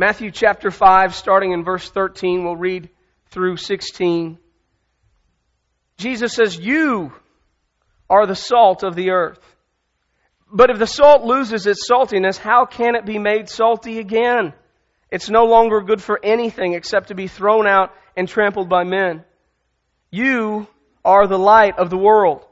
Matthew chapter 5, starting in verse 13, we'll read through 16. Jesus says, You are the salt of the earth. But if the salt loses its saltiness, how can it be made salty again? It's no longer good for anything except to be thrown out and trampled by men. You are the light of the world.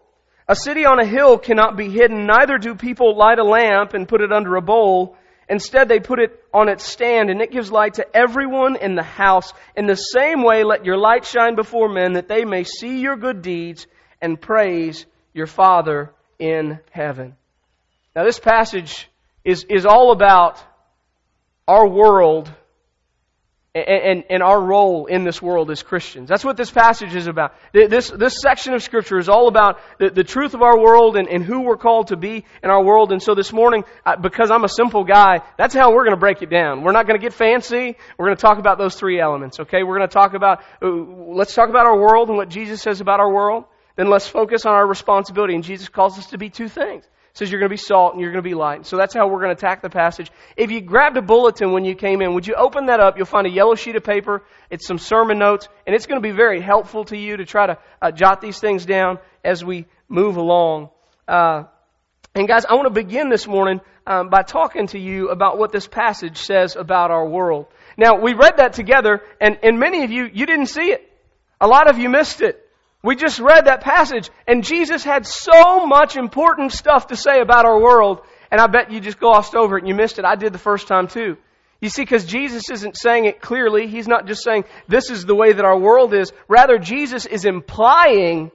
A city on a hill cannot be hidden, neither do people light a lamp and put it under a bowl. Instead, they put it on its stand, and it gives light to everyone in the house. In the same way, let your light shine before men, that they may see your good deeds and praise your Father in heaven. Now, this passage is, is all about our world and, and, our role in this world as Christians. That's what this passage is about. This, this section of Scripture is all about the, the truth of our world and, and who we're called to be in our world. And so this morning, because I'm a simple guy, that's how we're going to break it down. We're not going to get fancy. We're going to talk about those three elements, okay? We're going to talk about, uh, let's talk about our world and what Jesus says about our world. Then let's focus on our responsibility. And Jesus calls us to be two things says you're going to be salt and you're going to be light. So that's how we're going to attack the passage. If you grabbed a bulletin when you came in, would you open that up? You'll find a yellow sheet of paper. It's some sermon notes, and it's going to be very helpful to you to try to uh, jot these things down as we move along. Uh, and guys, I want to begin this morning um, by talking to you about what this passage says about our world. Now, we read that together, and, and many of you, you didn't see it. A lot of you missed it. We just read that passage, and Jesus had so much important stuff to say about our world, and I bet you just glossed over it and you missed it. I did the first time too. You see, because Jesus isn't saying it clearly. He's not just saying, this is the way that our world is. Rather, Jesus is implying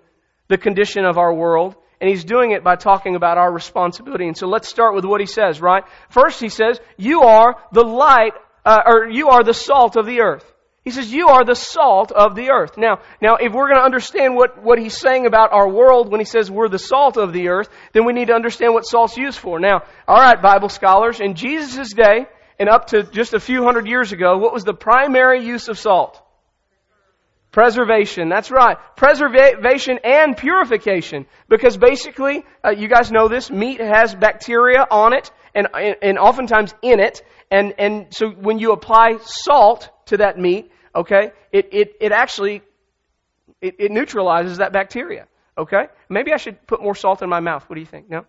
the condition of our world, and he's doing it by talking about our responsibility. And so let's start with what he says, right? First, he says, you are the light, uh, or you are the salt of the earth. He says, you are the salt of the earth. Now, now, if we're going to understand what, what he's saying about our world when he says we're the salt of the earth, then we need to understand what salt's used for. Now, alright, Bible scholars, in Jesus' day, and up to just a few hundred years ago, what was the primary use of salt? Preservation. That's right. Preservation and purification. Because basically, uh, you guys know this, meat has bacteria on it, and, and oftentimes in it, and, and so when you apply salt to that meat, okay, it, it, it actually, it, it neutralizes that bacteria. Okay? Maybe I should put more salt in my mouth. What do you think? No?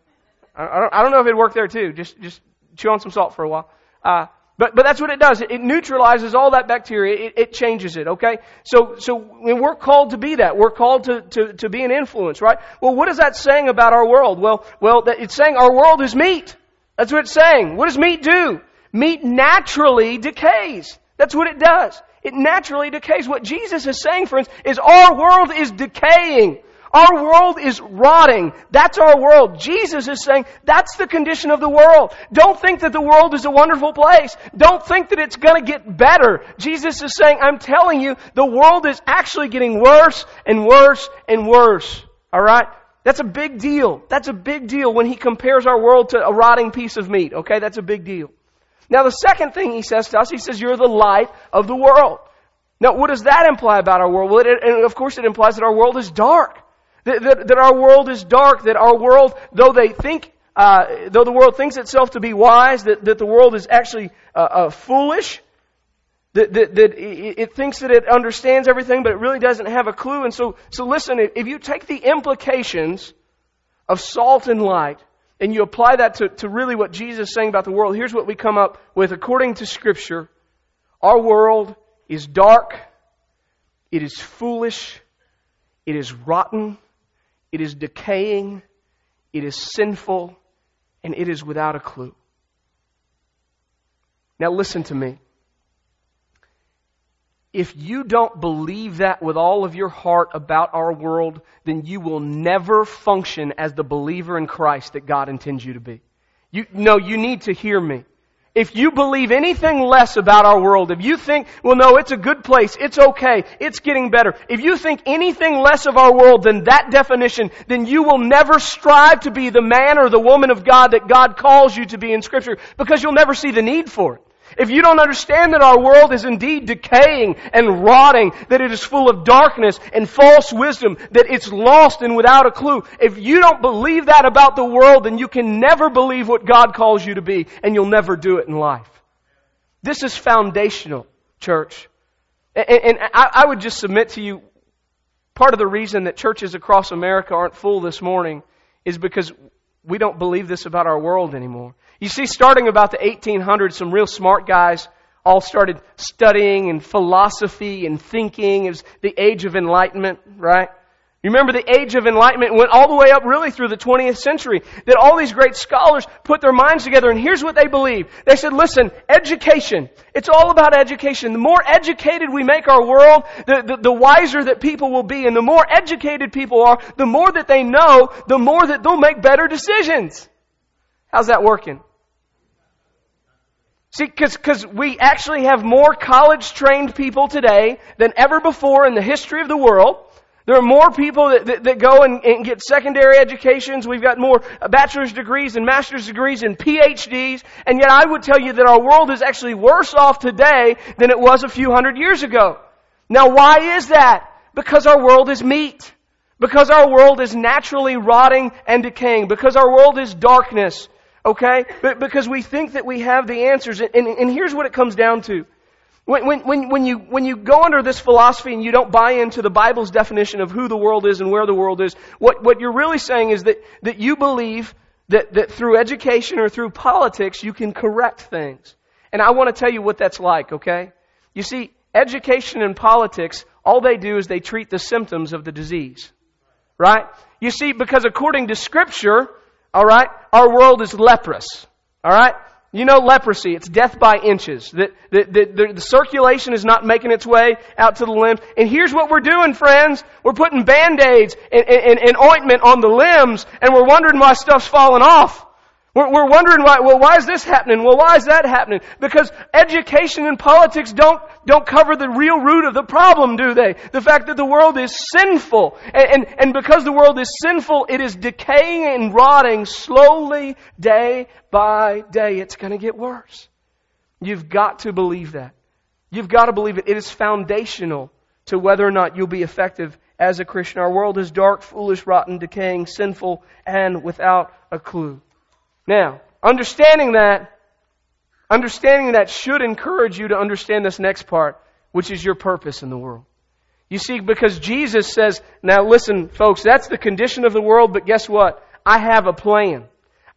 I don't, I don't know if it'd work there too. Just, just chew on some salt for a while. Uh, but, but that's what it does. It, it neutralizes all that bacteria. It, it, changes it, okay? So, so we're called to be that. We're called to, to, to be an influence, right? Well, what is that saying about our world? Well, well, that, it's saying our world is meat. That's what it's saying. What does meat do? Meat naturally decays. That's what it does. It naturally decays. What Jesus is saying, friends, is our world is decaying. Our world is rotting. That's our world. Jesus is saying that's the condition of the world. Don't think that the world is a wonderful place. Don't think that it's going to get better. Jesus is saying, I'm telling you, the world is actually getting worse and worse and worse. Alright? That's a big deal. That's a big deal when he compares our world to a rotting piece of meat. Okay? That's a big deal. Now, the second thing he says to us, he says, You're the light of the world. Now, what does that imply about our world? Well, it, and of course, it implies that our world is dark. That, that, that our world is dark, that our world, though they think, uh, though the world thinks itself to be wise, that, that the world is actually uh, uh, foolish, that, that, that it, it thinks that it understands everything, but it really doesn't have a clue. And so, so listen, if you take the implications of salt and light, and you apply that to, to really what Jesus is saying about the world, here's what we come up with according to Scripture. Our world is dark, it is foolish, it is rotten, it is decaying, it is sinful, and it is without a clue. Now listen to me if you don't believe that with all of your heart about our world, then you will never function as the believer in Christ that God intends you to be. You, no, you need to hear me. If you believe anything less about our world, if you think, well no, it's a good place, it's okay, it's getting better, if you think anything less of our world than that definition, then you will never strive to be the man or the woman of God that God calls you to be in scripture, because you'll never see the need for it. If you don't understand that our world is indeed decaying and rotting, that it is full of darkness and false wisdom, that it's lost and without a clue, if you don't believe that about the world, then you can never believe what God calls you to be, and you'll never do it in life. This is foundational, church. And, I would just submit to you part of the reason that churches across America aren't full this morning is because we don't believe this about our world anymore. You see, starting about the 1800s, some real smart guys all started studying and philosophy and thinking. It was the age of enlightenment, right? You remember the age of enlightenment went all the way up really through the 20th century. That all these great scholars put their minds together and here's what they believed. They said, listen, education. It's all about education. The more educated we make our world, the, the, the wiser that people will be. And the more educated people are, the more that they know, the more that they'll make better decisions. How's that working? See, because we actually have more college trained people today than ever before in the history of the world. There are more people that, that, that go and, and, get secondary educations. We've got more bachelor's degrees and master's degrees and PhDs. And yet I would tell you that our world is actually worse off today than it was a few hundred years ago. Now why is that? Because our world is meat. Because our world is naturally rotting and decaying. Because our world is darkness. Okay? But because we think that we have the answers. And, and, and here's what it comes down to. When, when, when, you, when you go under this philosophy and you don't buy into the Bible's definition of who the world is and where the world is, what, what you're really saying is that, that you believe that, that through education or through politics you can correct things. And I want to tell you what that's like, okay? You see, education and politics, all they do is they treat the symptoms of the disease. Right? You see, because according to Scripture, alright, our world is leprous. Alright? You know leprosy, it's death by inches. The, the, the, the, circulation is not making its way out to the limbs. And here's what we're doing, friends. We're putting band-aids and, and, and ointment on the limbs, and we're wondering why stuff's falling off. We're, we're wondering why, well, why is this happening? Well, why is that happening? Because education and politics don't, don't cover the real root of the problem, do they? The fact that the world is sinful. And, and, and because the world is sinful, it is decaying and rotting slowly day by day. It's gonna get worse. You've got to believe that. You've got to believe it. It is foundational to whether or not you'll be effective as a Christian. Our world is dark, foolish, rotten, decaying, sinful, and without a clue. Now, understanding that, understanding that should encourage you to understand this next part, which is your purpose in the world. You see, because Jesus says, now listen, folks, that's the condition of the world, but guess what? I have a plan.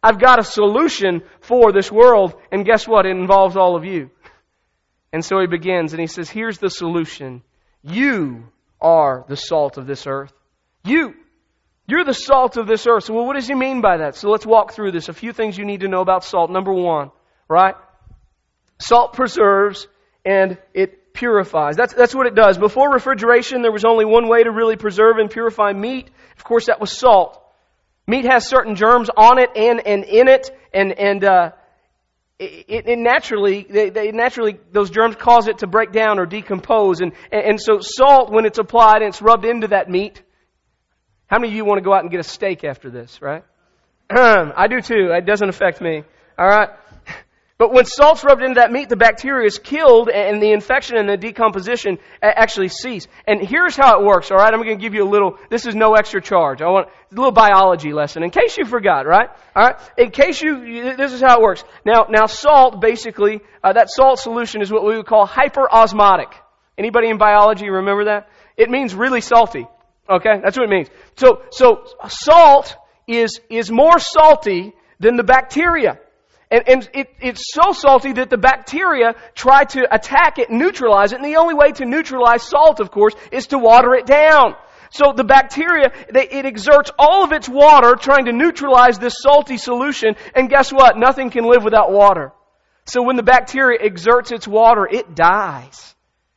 I've got a solution for this world, and guess what? It involves all of you. And so he begins, and he says, here's the solution. You are the salt of this earth. You. You're the salt of this earth. So, well, what does he mean by that? So let's walk through this. A few things you need to know about salt. Number one, right? Salt preserves and it purifies. That's, that's what it does. Before refrigeration, there was only one way to really preserve and purify meat. Of course, that was salt. Meat has certain germs on it and, and in it, and, and, uh, it, it, naturally, they, they, naturally, those germs cause it to break down or decompose. And, and so salt, when it's applied and it's rubbed into that meat, how many of you want to go out and get a steak after this, right? I do too. It doesn't affect me. All right. But when salt's rubbed into that meat, the bacteria is killed and the infection and the decomposition actually cease. And here's how it works, alright? I'm going to give you a little, this is no extra charge. I want a little biology lesson in case you forgot, right? Alright? In case you, this is how it works. Now, now salt basically, uh, that salt solution is what we would call hyperosmotic. Anybody in biology remember that? It means really salty. Okay? That's what it means. So, so salt is, is more salty than the bacteria. And, and it, it's so salty that the bacteria try to attack it, neutralize it, and the only way to neutralize salt, of course, is to water it down. So the bacteria, they, it exerts all of its water trying to neutralize this salty solution, and guess what? Nothing can live without water. So when the bacteria exerts its water, it dies.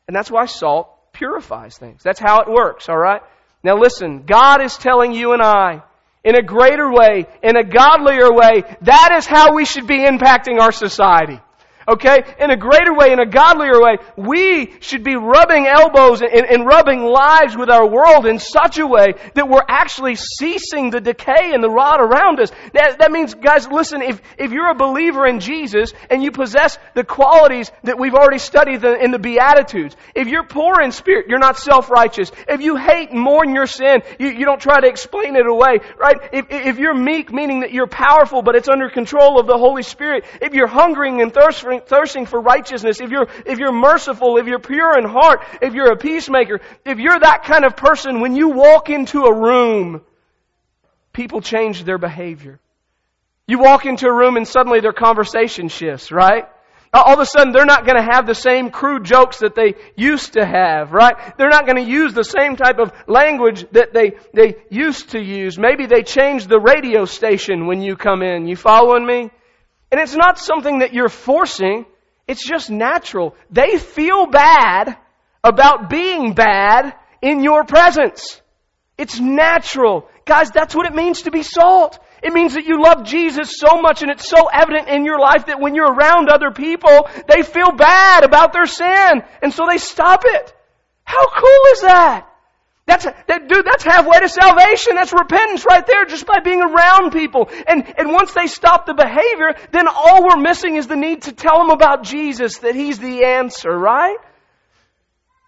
And that's why salt purifies things. That's how it works, alright? Now listen, God is telling you and I, in a greater way, in a godlier way, that is how we should be impacting our society. Okay? In a greater way, in a godlier way, we should be rubbing elbows and, and, rubbing lives with our world in such a way that we're actually ceasing the decay and the rot around us. That, that means, guys, listen, if, if you're a believer in Jesus and you possess the qualities that we've already studied in the Beatitudes, if you're poor in spirit, you're not self-righteous. If you hate and mourn your sin, you, you don't try to explain it away, right? If, if you're meek, meaning that you're powerful, but it's under control of the Holy Spirit, if you're hungering and thirsting thirsting, for righteousness, if you're, if you're merciful, if you're pure in heart, if you're a peacemaker, if you're that kind of person, when you walk into a room, people change their behavior. You walk into a room and suddenly their conversation shifts, right? Uh, all of a sudden, they're not going to have the same crude jokes that they used to have, right? They're not going to use the same type of language that they, they used to use. Maybe they change the radio station when you come in. You following me? And it's not something that you're forcing. It's just natural. They feel bad about being bad in your presence. It's natural. Guys, that's what it means to be salt. It means that you love Jesus so much and it's so evident in your life that when you're around other people, they feel bad about their sin. And so they stop it. How cool is that? That's, that, dude, that's halfway to salvation. That's repentance right there just by being around people. And, and once they stop the behavior, then all we're missing is the need to tell them about Jesus, that He's the answer, right?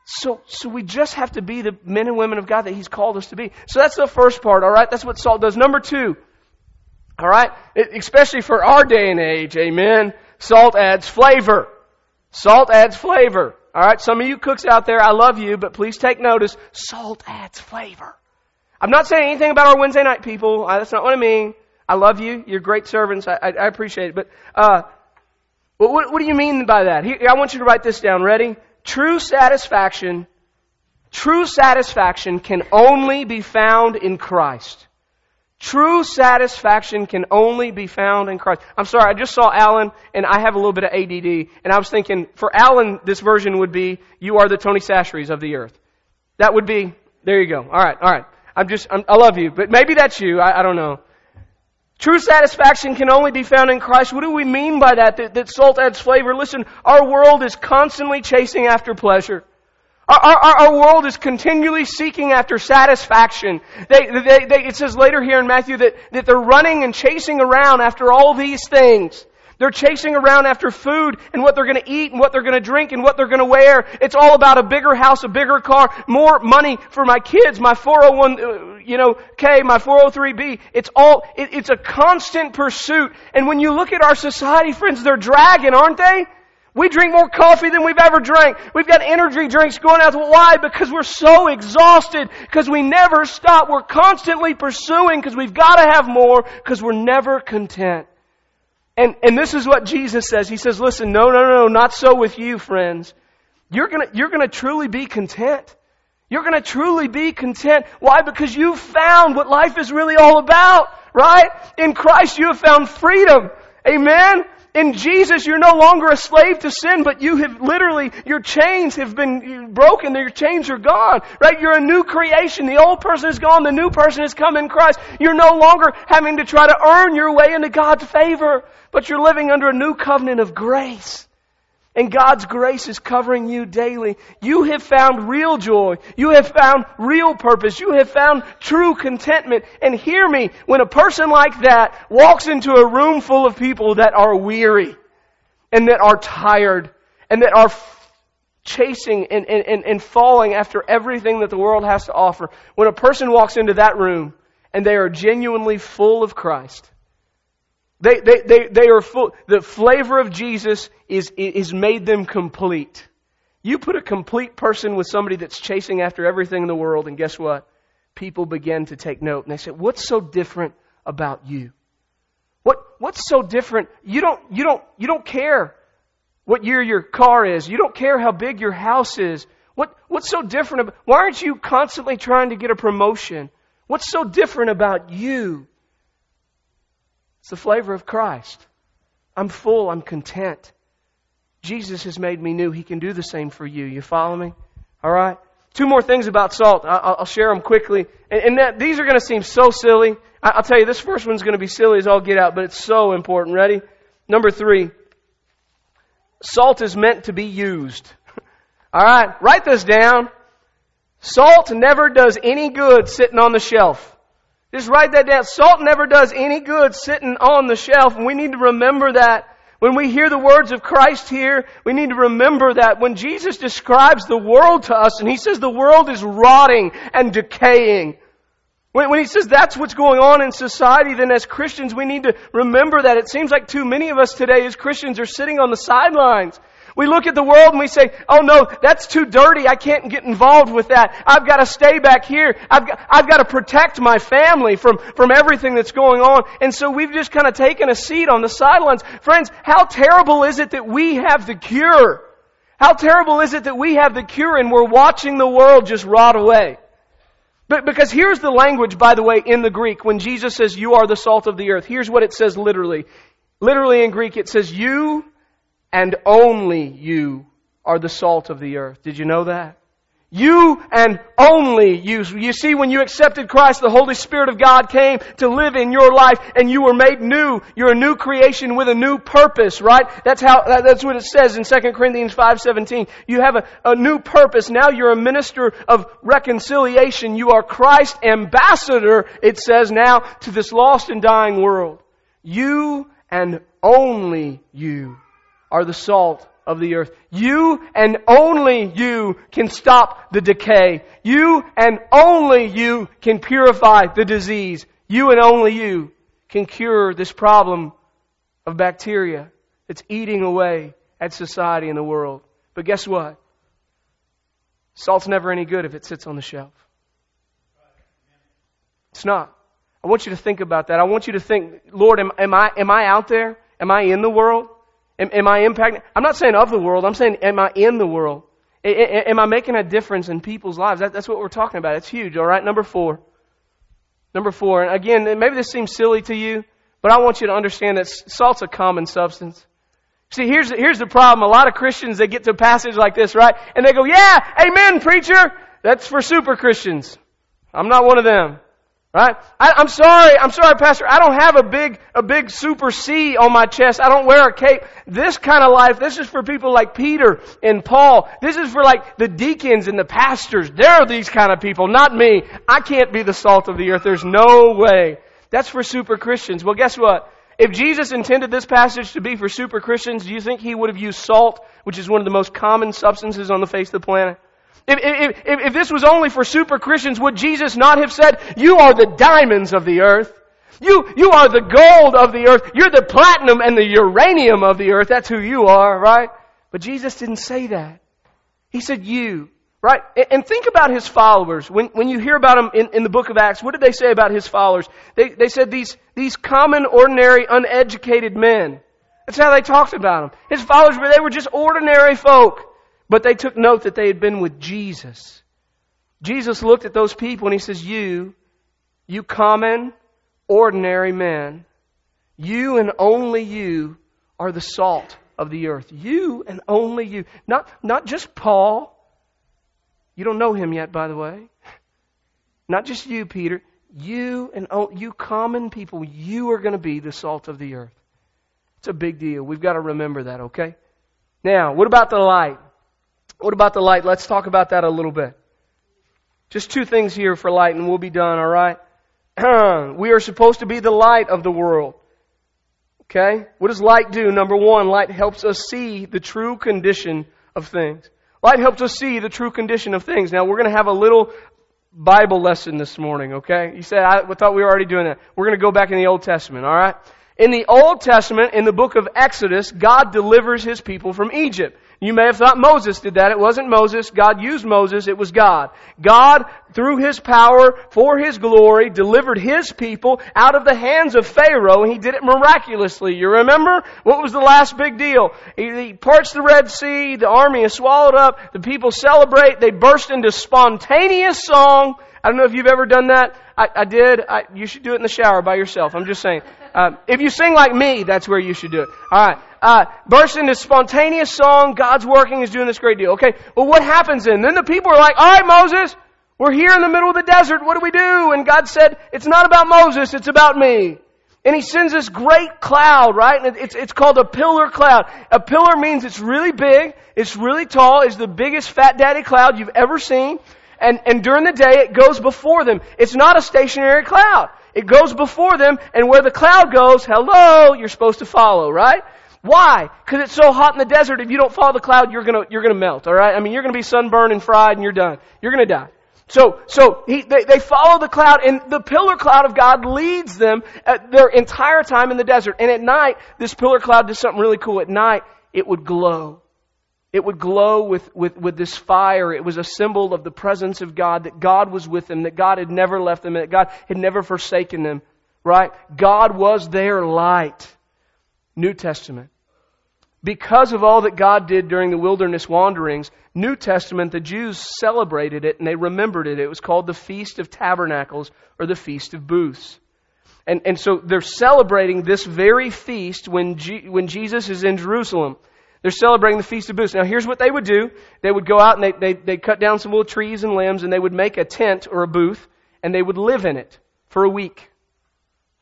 So, so we just have to be the men and women of God that He's called us to be. So that's the first part, alright? That's what salt does. Number two, all right? Especially for our day and age, amen. Salt adds flavor. Salt adds flavor. All right? Some of you cooks out there, I love you, but please take notice. Salt adds flavor. I'm not saying anything about our Wednesday night people. That's not what I mean. I love you. You're great servants. I, I, I appreciate it. But, uh, what, what do you mean by that? Here, I want you to write this down. Ready? True satisfaction, true satisfaction can only be found in Christ. True satisfaction can only be found in Christ. I'm sorry, I just saw Alan, and I have a little bit of ADD, and I was thinking, for Alan, this version would be, you are the Tony Chachere's of the earth. That would be, there you go. Alright, alright. I'm just, I'm, i love you, but maybe that's you, I, I don't know. True satisfaction can only be found in Christ. What do we mean by that? that? That salt adds flavor. Listen, our world is constantly chasing after pleasure. Our, our, our, world is continually seeking after satisfaction. They, they, they, it says later here in Matthew that, that they're running and chasing around after all these things. They're chasing around after food and what they're going to eat and what they're going to drink and what they're going to wear. It's all about a bigger house, a bigger car, more money for my kids, my 401, uh, you know, K, my 403B. It's all, it, it's a constant pursuit. And when you look at our society, friends, they're dragging, aren't they? We drink more coffee than we've ever drank. We've got energy drinks going out. Why? Because we're so exhausted. Because we never stop. We're constantly pursuing because we've got to have more because we're never content. And, and this is what Jesus says. He says, listen, no, no, no, not so with you, friends. You're gonna, you're gonna truly be content. You're gonna truly be content. Why? Because you've found what life is really all about, right? In Christ you have found freedom. Amen? In Jesus, you're no longer a slave to sin, but you have literally, your chains have been broken, your chains are gone, right? You're a new creation. The old person is gone, the new person has come in Christ. You're no longer having to try to earn your way into God's favor, but you're living under a new covenant of grace. And God's grace is covering you daily. You have found real joy. You have found real purpose. You have found true contentment. And hear me, when a person like that walks into a room full of people that are weary and that are tired and that are chasing and, and, and, falling after everything that the world has to offer, when a person walks into that room and they are genuinely full of Christ, they, they, they, they are full. The flavor of Jesus is, is made them complete. You put a complete person with somebody that's chasing after everything in the world, and guess what? People begin to take note. And they say, What's so different about you? What, what's so different? You don't, you, don't, you don't care what year your car is. You don't care how big your house is. What, what's so different about, why aren't you constantly trying to get a promotion? What's so different about you? It's the flavor of Christ. I'm full. I'm content. Jesus has made me new. He can do the same for you. You follow me? All right. Two more things about salt. I'll, I'll share them quickly. And, that, these are going to seem so silly. I, will tell you, this first one's going to be silly as all get out, but it's so important. Ready? Number three. Salt is meant to be used. all right. Write this down. Salt never does any good sitting on the shelf. Just write that down. Salt never does any good sitting on the shelf, and we need to remember that. When we hear the words of Christ here, we need to remember that when Jesus describes the world to us and He says the world is rotting and decaying, When, when he says that's what's going on in society, then as Christians we need to remember that. It seems like too many of us today as Christians are sitting on the sidelines. We look at the world and we say, oh no, that's too dirty. I can't get involved with that. I've got to stay back here. I've got, I've got to protect my family from, from everything that's going on. And so we've just kind of taken a seat on the sidelines. Friends, how terrible is it that we have the cure? How terrible is it that we have the cure and we're watching the world just rot away? But because here's the language, by the way, in the Greek, when Jesus says, you are the salt of the earth. Here's what it says literally. Literally in Greek, it says, you and only you are the salt of the earth. Did you know that? You and only you. You see, when you accepted Christ, the Holy Spirit of God came to live in your life and you were made new. You're a new creation with a new purpose, right? That's how, that's what it says in 2 Corinthians 5.17. You have a, a new purpose. Now you're a minister of reconciliation. You are Christ's ambassador, it says now, to this lost and dying world. You and only you are the salt of the earth. You and only you can stop the decay. You and only you can purify the disease. You and only you can cure this problem of bacteria that's eating away at society and the world. But guess what? Salt's never any good if it sits on the shelf. It's not. I want you to think about that. I want you to think, Lord, am, am I, am I out there? Am I in the world? Am, am I impacting? I'm not saying of the world. I'm saying, am I in the world? Am I making a difference in people's lives? That, that's what we're talking about. It's huge, all right? Number four. Number four. And again, maybe this seems silly to you, but I want you to understand that salt's a common substance. See, here's, here's the problem. A lot of Christians, they get to a passage like this, right? And they go, yeah, amen, preacher. That's for super Christians. I'm not one of them. Right? I, am sorry, I'm sorry, Pastor. I don't have a big, a big super C on my chest. I don't wear a cape. This kind of life, this is for people like Peter and Paul. This is for like the deacons and the pastors. They're these kind of people, not me. I can't be the salt of the earth. There's no way. That's for super Christians. Well, guess what? If Jesus intended this passage to be for super Christians, do you think he would have used salt, which is one of the most common substances on the face of the planet? If, if, if, this was only for super Christians, would Jesus not have said, You are the diamonds of the earth? You, you are the gold of the earth. You're the platinum and the uranium of the earth. That's who you are, right? But Jesus didn't say that. He said you, right? And think about his followers. When, when you hear about them in, in the book of Acts, what did they say about his followers? They, they said these, these common, ordinary, uneducated men. That's how they talked about them. His followers, they were just ordinary folk. But they took note that they had been with Jesus. Jesus looked at those people and he says, You, you common, ordinary men, you and only you are the salt of the earth. You and only you. Not, not just Paul. You don't know him yet, by the way. Not just you, Peter. You and you common people, you are going to be the salt of the earth. It's a big deal. We've got to remember that, okay? Now, what about the light? What about the light? Let's talk about that a little bit. Just two things here for light and we'll be done, alright? we are supposed to be the light of the world. Okay? What does light do? Number one, light helps us see the true condition of things. Light helps us see the true condition of things. Now we're going to have a little Bible lesson this morning, okay? You said, I thought we were already doing that. We're going to go back in the Old Testament, alright? In the Old Testament, in the book of Exodus, God delivers His people from Egypt. You may have thought Moses did that. It wasn't Moses. God used Moses. It was God. God, through His power, for His glory, delivered His people out of the hands of Pharaoh, and He did it miraculously. You remember? What was the last big deal? He, he parts the Red Sea, the army is swallowed up, the people celebrate, they burst into spontaneous song. I don't know if you've ever done that. I, I did. I, you should do it in the shower by yourself. I'm just saying. Uh, if you sing like me, that's where you should do it. All right. Uh, burst into spontaneous song. God's working. Is doing this great deal. Okay. Well, what happens then? Then the people are like, "All right, Moses, we're here in the middle of the desert. What do we do?" And God said, "It's not about Moses. It's about me." And he sends this great cloud, right? And it's, it's called a pillar cloud. A pillar means it's really big, it's really tall, it's the biggest fat daddy cloud you've ever seen. And, and during the day, it goes before them. It's not a stationary cloud. It goes before them, and where the cloud goes, hello, you're supposed to follow, right? Why? Because it's so hot in the desert, if you don't follow the cloud, you're gonna, you're gonna melt, alright? I mean, you're gonna be sunburned and fried and you're done. You're gonna die. So, so he, they, they follow the cloud, and the pillar cloud of God leads them their entire time in the desert. And at night, this pillar cloud does something really cool. At night, it would glow. It would glow with, with, with this fire. It was a symbol of the presence of God, that God was with them, that God had never left them, that God had never forsaken them. Right? God was their light. New Testament. Because of all that God did during the wilderness wanderings, New Testament, the Jews celebrated it and they remembered it. It was called the Feast of Tabernacles or the Feast of Booths. And, and so they're celebrating this very feast when, G, when Jesus is in Jerusalem. They're celebrating the Feast of Booths. Now here's what they would do. They would go out and they, they, they cut down some little trees and limbs and they would make a tent or a booth and they would live in it for a week.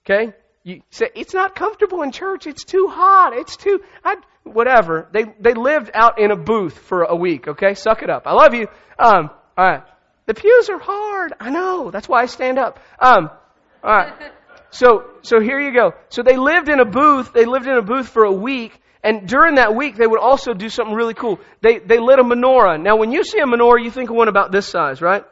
Okay? You say, it's not comfortable in church. It's too hot. It's too, I, whatever. They, they lived out in a booth for a week, okay? Suck it up. I love you. Um, alright. The pews are hard. I know. That's why I stand up. Um, alright. So, so here you go. So they lived in a booth. They lived in a booth for a week. And during that week, they would also do something really cool. They, they lit a menorah. Now, when you see a menorah, you think of one about this size, right?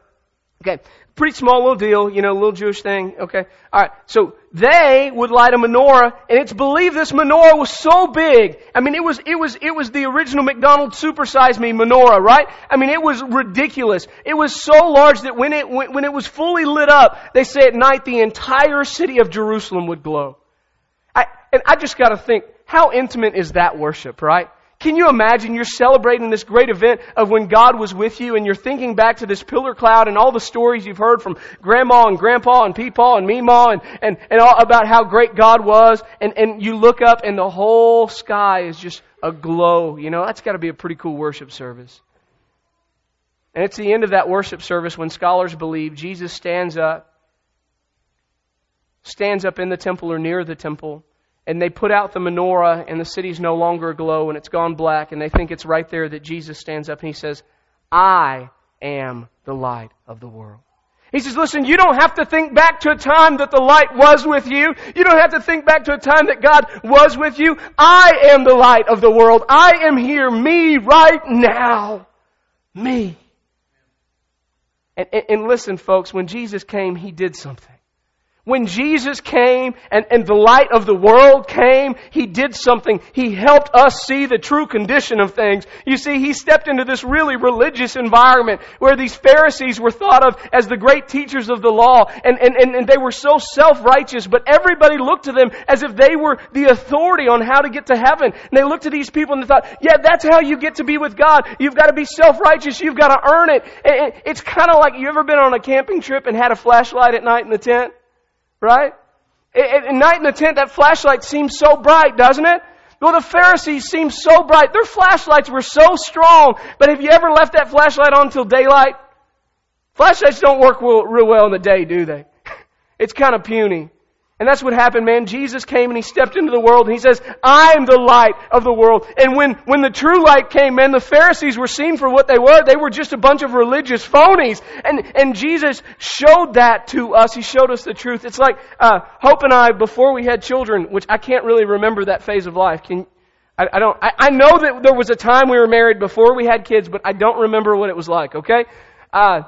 Okay pretty small little deal, you know, little Jewish thing. Okay. Alright. So they would light a menorah and it's believed this menorah was so big. I mean, it was, it was, it was the original McDonald's supersize me menorah, right? I mean, it was ridiculous. It was so large that when it, when, when it was fully lit up, they say at night the entire city of Jerusalem would glow. I, and I just gotta think, how intimate is that worship, right? Can you imagine you're celebrating this great event of when God was with you and you're thinking back to this pillar cloud and all the stories you've heard from grandma and grandpa and peepaw and meemaw and, and, and all about how great God was and, and you look up and the whole sky is just aglow. You know, that's gotta be a pretty cool worship service. And it's the end of that worship service when scholars believe Jesus stands up, stands up in the temple or near the temple and they put out the menorah and the city's no longer aglow and it's gone black and they think it's right there that Jesus stands up and he says, I am the light of the world. He says, listen, you don't have to think back to a time that the light was with you. You don't have to think back to a time that God was with you. I am the light of the world. I am here, me, right now. Me. And, and, and listen, folks, when Jesus came, He did something. When Jesus came and, and the light of the world came, He did something. He helped us see the true condition of things. You see, He stepped into this really religious environment where these Pharisees were thought of as the great teachers of the law and, and, and, and they were so self-righteous, but everybody looked to them as if they were the authority on how to get to heaven. And they looked to these people and they thought, yeah, that's how you get to be with God. You've got to be self-righteous. You've got to earn it. And it's kind of like you ever been on a camping trip and had a flashlight at night in the tent? Right? At night in the tent, that flashlight seems so bright, doesn't it? Well, the Pharisees seemed so bright. Their flashlights were so strong. But have you ever left that flashlight on until daylight? Flashlights don't work real well in the day, do they? It's kind of puny. And that's what happened, man. Jesus came and he stepped into the world and he says, I am the light of the world. And when, when the true light came, man, the Pharisees were seen for what they were. They were just a bunch of religious phonies. And, and Jesus showed that to us. He showed us the truth. It's like, uh, Hope and I, before we had children, which I can't really remember that phase of life. Can, I, I don't, I, I know that there was a time we were married before we had kids, but I don't remember what it was like, okay? Uh,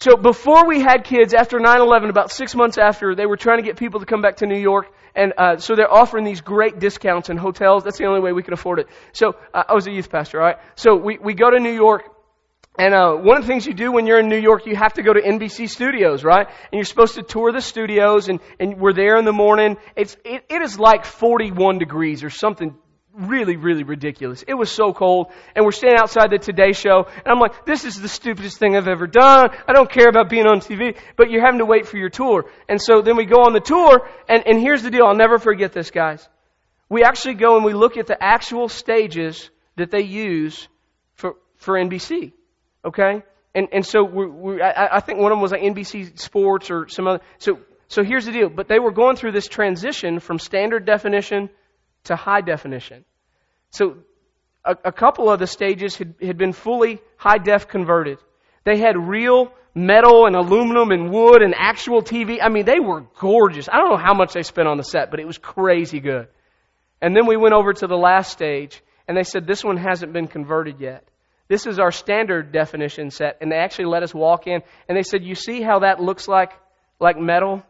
so before we had kids, after 9-11, about six months after, they were trying to get people to come back to New York. And uh, so they're offering these great discounts in hotels. That's the only way we could afford it. So uh, I was a youth pastor, all right? So we, we go to New York. And uh, one of the things you do when you're in New York, you have to go to NBC Studios, right? And you're supposed to tour the studios, and, and we're there in the morning. It's it, it is like 41 degrees or something really, really ridiculous. It was so cold, and we're standing outside the Today Show, and I'm like, this is the stupidest thing I've ever done. I don't care about being on TV, but you're having to wait for your tour. And so then we go on the tour, and, and here's the deal. I'll never forget this, guys. We actually go and we look at the actual stages that they use for, for NBC. Okay? And, and so we, we, I, I think one of them was like NBC Sports or some other. So, so here's the deal. But they were going through this transition from standard definition to high definition. So a, a couple of the stages had, had been fully high def converted. They had real metal and aluminum and wood and actual TV. I mean, they were gorgeous. I don't know how much they spent on the set, but it was crazy good. And then we went over to the last stage, and they said, This one hasn't been converted yet. This is our standard definition set. And they actually let us walk in and they said, You see how that looks like, like metal?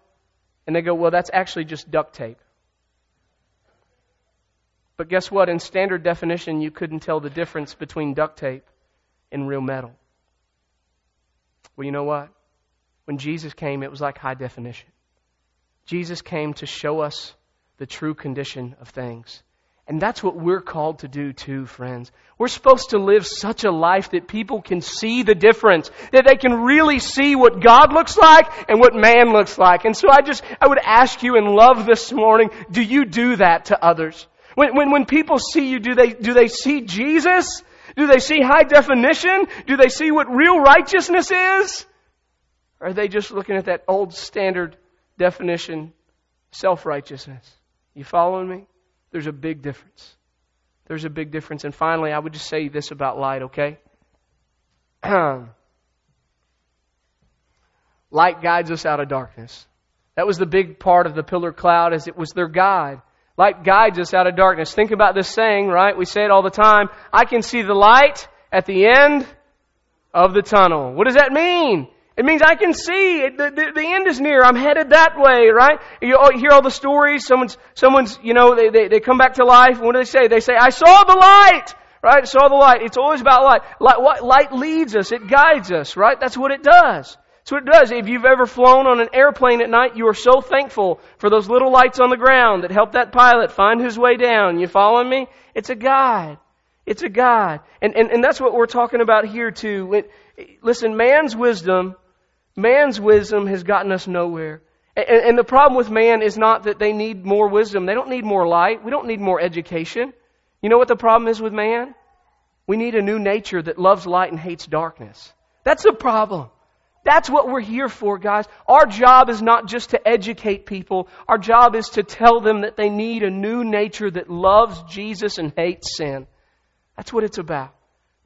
And they go, Well, that's actually just duct tape. But guess what? In standard definition, you couldn't tell the difference between duct tape and real metal. Well, you know what? When Jesus came, it was like high definition. Jesus came to show us the true condition of things. And that's what we're called to do too, friends. We're supposed to live such a life that people can see the difference, that they can really see what God looks like and what man looks like. And so I just, I would ask you in love this morning, do you do that to others? When, when, when people see you, do they, do they see Jesus? Do they see high definition? Do they see what real righteousness is? Or are they just looking at that old standard definition, self-righteousness? You following me? There's a big difference. There's a big difference. And finally, I would just say this about light, okay? light guides us out of darkness. That was the big part of the pillar cloud as it was their guide. Light guides us out of darkness. Think about this saying, right? We say it all the time. I can see the light at the end of the tunnel. What does that mean? It means I can see the, the, the, end is near. I'm headed that way, right? Oh, you hear all the stories. Someone's, someone's, you know, they, they, they come back to life. What do they say? They say, I saw the light, right? Saw the light. It's always about light. Light, light leads us. It guides us, right? That's what it does. That's what it does. If you've ever flown on an airplane at night, you are so thankful for those little lights on the ground that help that pilot find his way down. You following me? It's a guide. It's a guide. And, and, and that's what we're talking about here too. It, listen, man's wisdom Man's wisdom has gotten us nowhere. And, and the problem with man is not that they need more wisdom. They don't need more light. We don't need more education. You know what the problem is with man? We need a new nature that loves light and hates darkness. That's the problem. That's what we're here for, guys. Our job is not just to educate people. Our job is to tell them that they need a new nature that loves Jesus and hates sin. That's what it's about.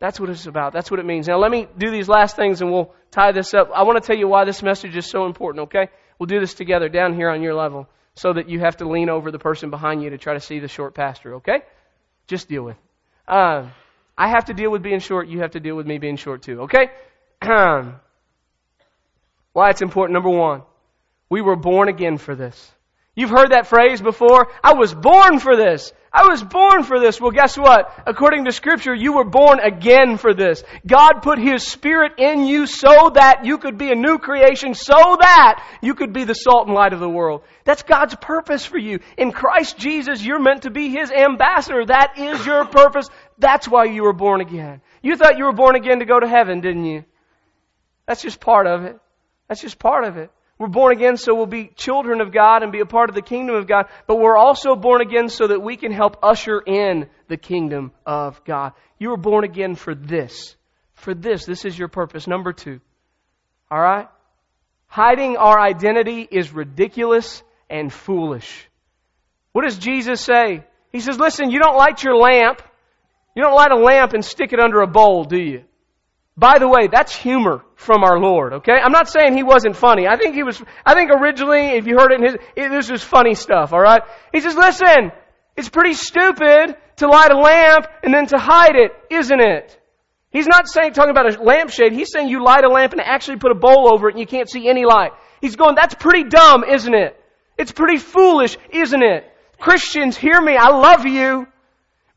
That's what it's about. That's what it means. Now let me do these last things and we'll tie this up. I want to tell you why this message is so important, okay? We'll do this together down here on your level so that you have to lean over the person behind you to try to see the short pastor, okay? Just deal with it. Uh, I have to deal with being short. You have to deal with me being short too, okay? why it's important. Number one, we were born again for this. You've heard that phrase before. I was born for this. I was born for this. Well, guess what? According to scripture, you were born again for this. God put His Spirit in you so that you could be a new creation, so that you could be the salt and light of the world. That's God's purpose for you. In Christ Jesus, you're meant to be His ambassador. That is your purpose. That's why you were born again. You thought you were born again to go to heaven, didn't you? That's just part of it. That's just part of it. We're born again so we'll be children of God and be a part of the kingdom of God, but we're also born again so that we can help usher in the kingdom of God. You were born again for this. For this. This is your purpose. Number two. Alright? Hiding our identity is ridiculous and foolish. What does Jesus say? He says, listen, you don't light your lamp. You don't light a lamp and stick it under a bowl, do you? By the way, that's humor from our Lord, okay? I'm not saying he wasn't funny. I think he was, I think originally, if you heard it in his, it, this was funny stuff, alright? He says, listen, it's pretty stupid to light a lamp and then to hide it, isn't it? He's not saying, talking about a lampshade. He's saying you light a lamp and actually put a bowl over it and you can't see any light. He's going, that's pretty dumb, isn't it? It's pretty foolish, isn't it? Christians, hear me. I love you.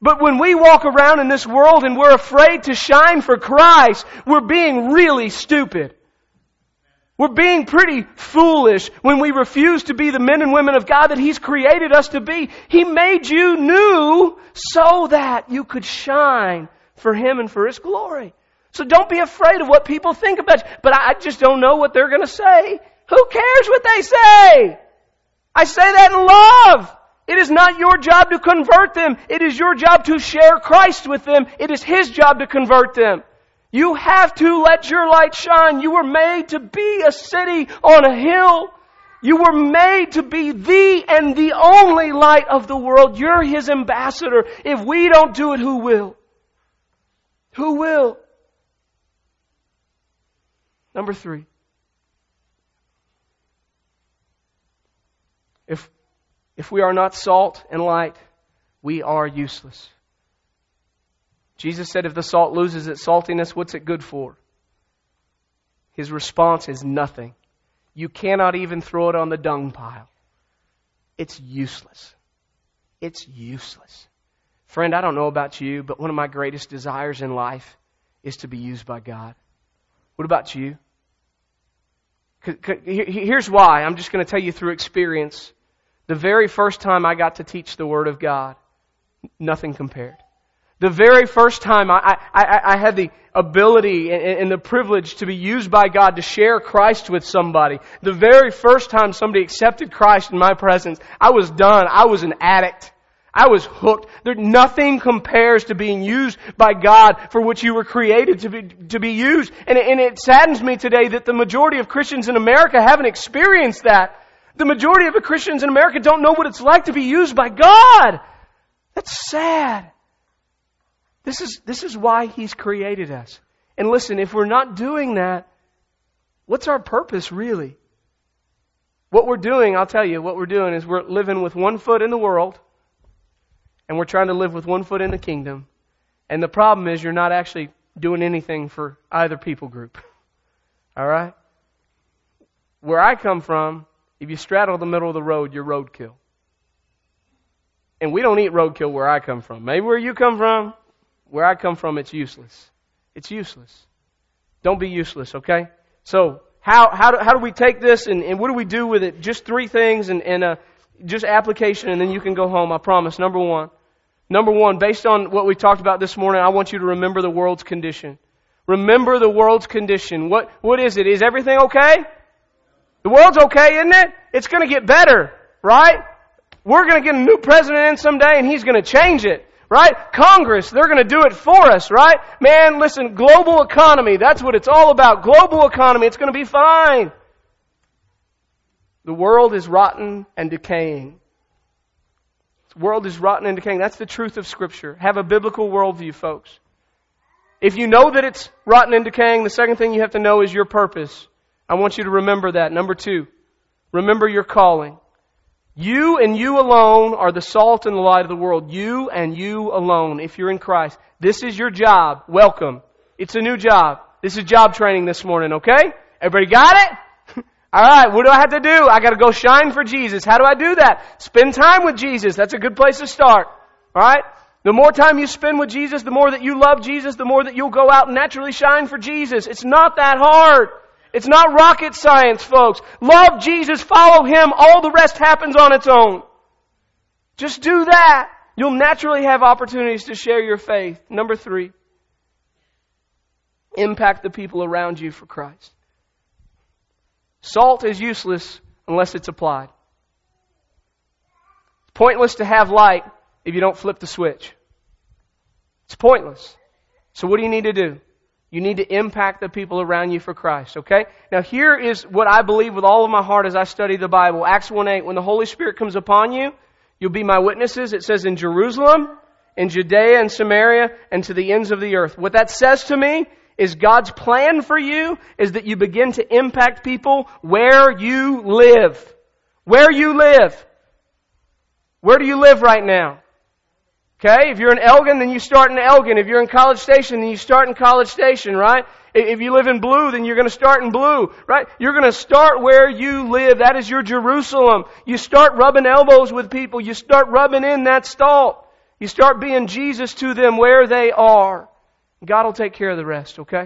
But when we walk around in this world and we're afraid to shine for Christ, we're being really stupid. We're being pretty foolish when we refuse to be the men and women of God that He's created us to be. He made you new so that you could shine for Him and for His glory. So don't be afraid of what people think about you. But I just don't know what they're going to say. Who cares what they say? I say that in love. It is not your job to convert them. It is your job to share Christ with them. It is His job to convert them. You have to let your light shine. You were made to be a city on a hill. You were made to be the and the only light of the world. You're His ambassador. If we don't do it, who will? Who will? Number three. If if we are not salt and light, we are useless. Jesus said if the salt loses its saltiness, what's it good for? His response is nothing. You cannot even throw it on the dung pile. It's useless. It's useless. Friend, I don't know about you, but one of my greatest desires in life is to be used by God. What about you? Here's why. I'm just going to tell you through experience. The very first time I got to teach the Word of God, nothing compared. The very first time I, I, I had the ability and the privilege to be used by God to share Christ with somebody, the very first time somebody accepted Christ in my presence, I was done. I was an addict. I was hooked. There, nothing compares to being used by God for which you were created to be, to be used. And and it saddens me today that the majority of Christians in America haven't experienced that. The majority of the Christians in America don't know what it's like to be used by God. That's sad. This is, this is why He's created us. And listen, if we're not doing that, what's our purpose really? What we're doing, I'll tell you, what we're doing is we're living with one foot in the world and we're trying to live with one foot in the kingdom. And the problem is you're not actually doing anything for either people group. All right? Where I come from, if you straddle the middle of the road, you're roadkill. And we don't eat roadkill where I come from. Maybe where you come from, where I come from, it's useless. It's useless. Don't be useless, okay? So, how, how, do, how do we take this and, and what do we do with it? Just three things and, and uh, just application, and then you can go home, I promise. Number one. Number one, based on what we talked about this morning, I want you to remember the world's condition. Remember the world's condition. What, what is it? Is everything okay? The world's okay, isn't it? It's gonna get better, right? We're gonna get a new president in someday and he's gonna change it. Right? Congress, they're gonna do it for us, right? Man, listen, global economy, that's what it's all about. Global economy, it's gonna be fine. The world is rotten and decaying. The world is rotten and decaying. That's the truth of Scripture. Have a biblical worldview, folks. If you know that it's rotten and decaying, the second thing you have to know is your purpose. I want you to remember that. Number two, remember your calling. You and you alone are the salt and the light of the world. You and you alone, if you're in Christ. This is your job. Welcome. It's a new job. This is job training this morning, okay? Everybody got it? Alright, what do I have to do? I gotta go shine for Jesus. How do I do that? Spend time with Jesus. That's a good place to start. Alright? The more time you spend with Jesus, the more that you love Jesus, the more that you'll go out and naturally shine for Jesus. It's not that hard. It's not rocket science, folks. Love Jesus, follow Him, all the rest happens on its own. Just do that. You'll naturally have opportunities to share your faith. Number three, impact the people around you for Christ. Salt is useless unless it's applied. It's pointless to have light if you don't flip the switch. It's pointless. So what do you need to do? You need to impact the people around you for Christ, okay? Now here is what I believe with all of my heart as I study the Bible. Acts 1-8, when the Holy Spirit comes upon you, you'll be my witnesses. It says in Jerusalem, in Judea and Samaria, and to the ends of the earth. What that says to me is God's plan for you is that you begin to impact people where you live. Where you live. Where do you live right now? Okay? If you're in Elgin, then you start in Elgin. If you're in College Station, then you start in College Station, right? If you live in Blue, then you're going to start in Blue, right? You're going to start where you live. That is your Jerusalem. You start rubbing elbows with people. You start rubbing in that salt. You start being Jesus to them where they are. God will take care of the rest, okay?